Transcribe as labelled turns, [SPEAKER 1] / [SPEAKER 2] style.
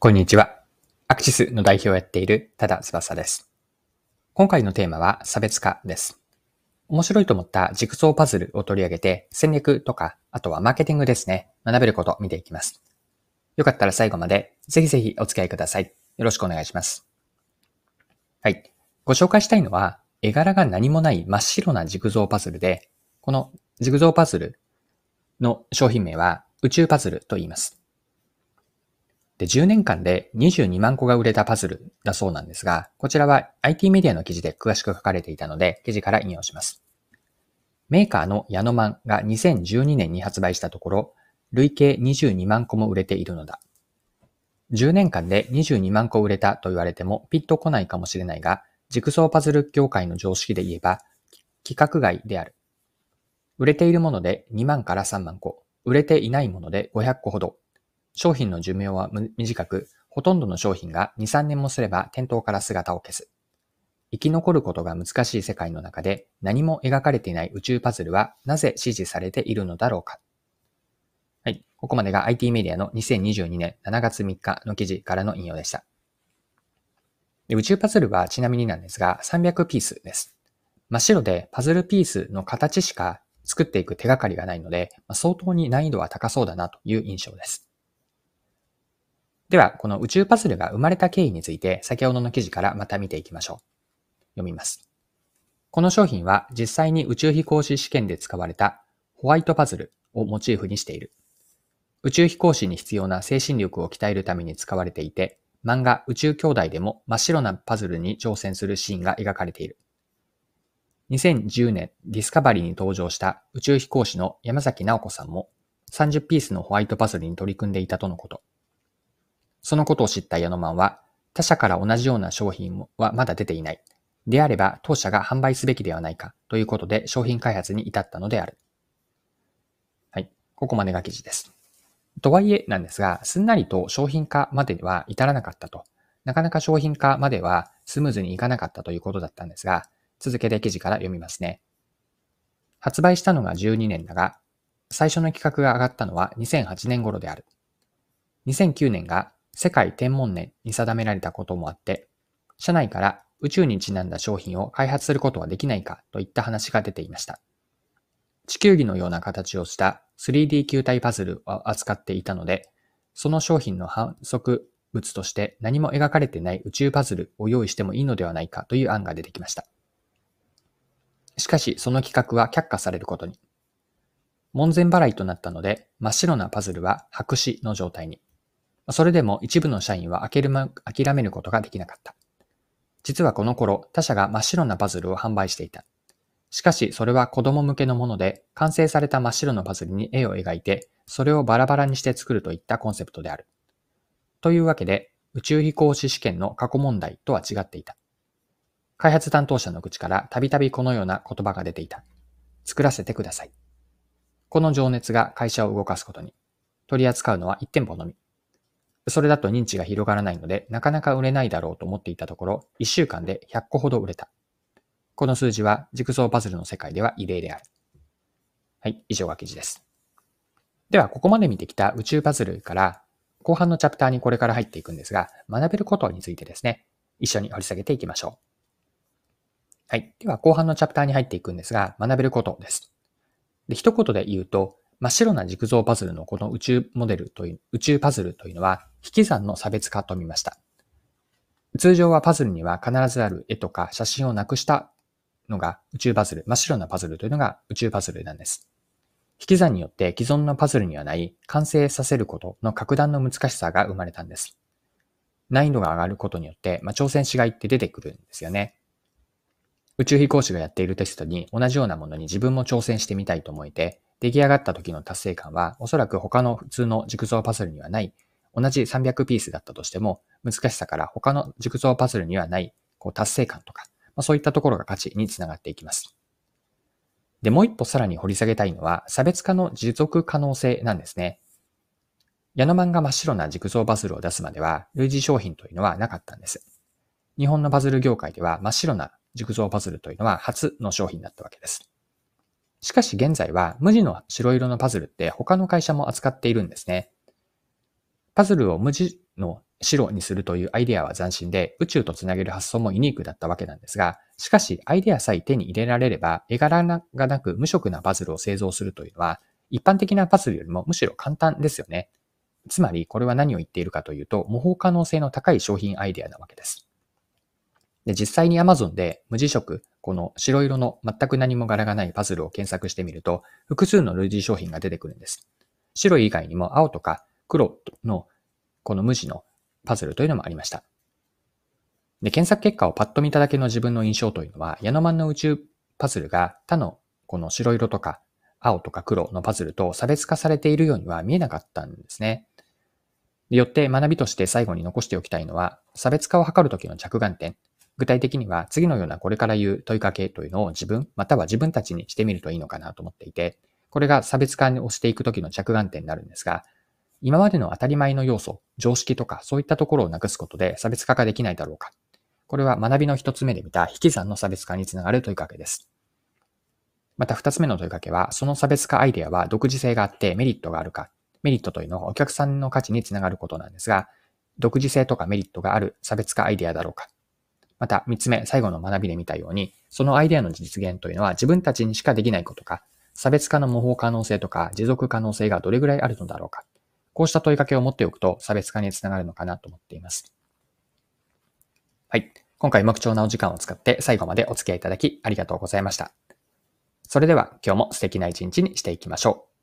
[SPEAKER 1] こんにちは。アクシスの代表をやっている多田翼です。今回のテーマは差別化です。面白いと思ったジグソーパズルを取り上げて戦略とか、あとはマーケティングですね、学べることを見ていきます。よかったら最後までぜひぜひお付き合いください。よろしくお願いします。はい。ご紹介したいのは、絵柄が何もない真っ白なジグゾーパズルで、このジグゾーパズルの商品名は宇宙パズルと言います。で、10年間で22万個が売れたパズルだそうなんですが、こちらは IT メディアの記事で詳しく書かれていたので、記事から引用します。メーカーのヤノマンが2012年に発売したところ、累計22万個も売れているのだ。10年間で22万個売れたと言われてもピッと来ないかもしれないが、ジグソーパズル業界の常識で言えば、規格外である。売れているもので2万から3万個、売れていないもので500個ほど商品の寿命は短く、ほとんどの商品が2、3年もすれば店頭から姿を消す。生き残ることが難しい世界の中で何も描かれていない宇宙パズルはなぜ支持されているのだろうか。はい。ここまでが IT メディアの2022年7月3日の記事からの引用でした。で宇宙パズルはちなみになんですが300ピースです。真っ白でパズルピースの形しか作っていく手がかりがないので、相当に難易度は高そうだなという印象です。では、この宇宙パズルが生まれた経緯について、先ほどの記事からまた見ていきましょう。読みます。この商品は実際に宇宙飛行士試験で使われたホワイトパズルをモチーフにしている。宇宙飛行士に必要な精神力を鍛えるために使われていて、漫画宇宙兄弟でも真っ白なパズルに挑戦するシーンが描かれている。2010年ディスカバリーに登場した宇宙飛行士の山崎直子さんも30ピースのホワイトパズルに取り組んでいたとのこと。そのことを知ったヤノマンは、他社から同じような商品はまだ出ていない。であれば、当社が販売すべきではないかということで商品開発に至ったのである。はい。ここまでが記事です。とはいえなんですが、すんなりと商品化までは至らなかったと。なかなか商品化まではスムーズにいかなかったということだったんですが、続けて記事から読みますね。発売したのが12年だが、最初の企画が上がったのは2008年頃である。2009年が世界天文年に定められたこともあって、社内から宇宙にちなんだ商品を開発することはできないかといった話が出ていました。地球儀のような形をした 3D 球体パズルを扱っていたので、その商品の反則物として何も描かれてない宇宙パズルを用意してもいいのではないかという案が出てきました。しかし、その企画は却下されることに。門前払いとなったので、真っ白なパズルは白紙の状態に。それでも一部の社員は諦めることができなかった。実はこの頃、他社が真っ白なパズルを販売していた。しかし、それは子供向けのもので、完成された真っ白のパズルに絵を描いて、それをバラバラにして作るといったコンセプトである。というわけで、宇宙飛行士試験の過去問題とは違っていた。開発担当者の口からたびたびこのような言葉が出ていた。作らせてください。この情熱が会社を動かすことに。取り扱うのは1店舗のみ。それだと認知が広がらないので、なかなか売れないだろうと思っていたところ、1週間で100個ほど売れた。この数字は、ジグソーパズルの世界では異例である。はい、以上が記事です。では、ここまで見てきた宇宙パズルから、後半のチャプターにこれから入っていくんですが、学べることについてですね、一緒に掘り下げていきましょう。はい。では、後半のチャプターに入っていくんですが、学べることです。で、一言で言うと、真っ白な軸像パズルのこの宇宙モデルという、宇宙パズルというのは、引き算の差別化と見ました。通常はパズルには必ずある絵とか写真をなくしたのが宇宙パズル、真っ白なパズルというのが宇宙パズルなんです。引き算によって既存のパズルにはない完成させることの格段の難しさが生まれたんです。難易度が上がることによって、まあ、挑戦しがいって出てくるんですよね。宇宙飛行士がやっているテストに同じようなものに自分も挑戦してみたいと思えて、出来上がった時の達成感はおそらく他の普通の軸像パズルにはない同じ300ピースだったとしても難しさから他の軸像パズルにはないこう達成感とか、まあ、そういったところが価値につながっていきます。で、もう一歩さらに掘り下げたいのは差別化の持続可能性なんですね。矢野マンが真っ白な軸像パズルを出すまでは類似商品というのはなかったんです。日本のパズル業界では真っ白な軸像パズルというのは初の商品だったわけです。しかし現在は無地の白色のパズルって他の会社も扱っているんですね。パズルを無地の白にするというアイデアは斬新で、宇宙とつなげる発想もユニークだったわけなんですが、しかしアイデアさえ手に入れられれば、絵柄がなく無色なパズルを製造するというのは、一般的なパズルよりもむしろ簡単ですよね。つまり、これは何を言っているかというと、模倣可能性の高い商品アイデアなわけです。で、実際に Amazon で無地色、この白色の全く何も柄がないパズルを検索してみると、複数の類似商品が出てくるんです。白以外にも青とか黒のこの無地のパズルというのもありました。で、検索結果をパッと見ただけの自分の印象というのは、ヤノマンの宇宙パズルが他のこの白色とか青とか黒のパズルと差別化されているようには見えなかったんですね。よって学びとして最後に残しておきたいのは、差別化を図るときの着眼点。具体的には次のようなこれから言う問いかけというのを自分、または自分たちにしてみるといいのかなと思っていて、これが差別化をしていくときの着眼点になるんですが、今までの当たり前の要素、常識とかそういったところをなくすことで差別化ができないだろうか。これは学びの一つ目で見た引き算の差別化につながる問いかけです。また二つ目の問いかけは、その差別化アイデアは独自性があってメリットがあるか。メリットというのはお客さんの価値につながることなんですが、独自性とかメリットがある差別化アイデアだろうか。また三つ目、最後の学びで見たように、そのアイデアの実現というのは自分たちにしかできないことか、差別化の模倣可能性とか持続可能性がどれぐらいあるのだろうか。こうした問いかけを持っておくと差別化につながるのかなと思っています。はい。今回も貴重なお時間を使って最後までお付き合いいただきありがとうございました。それでは今日も素敵な一日にしていきましょう。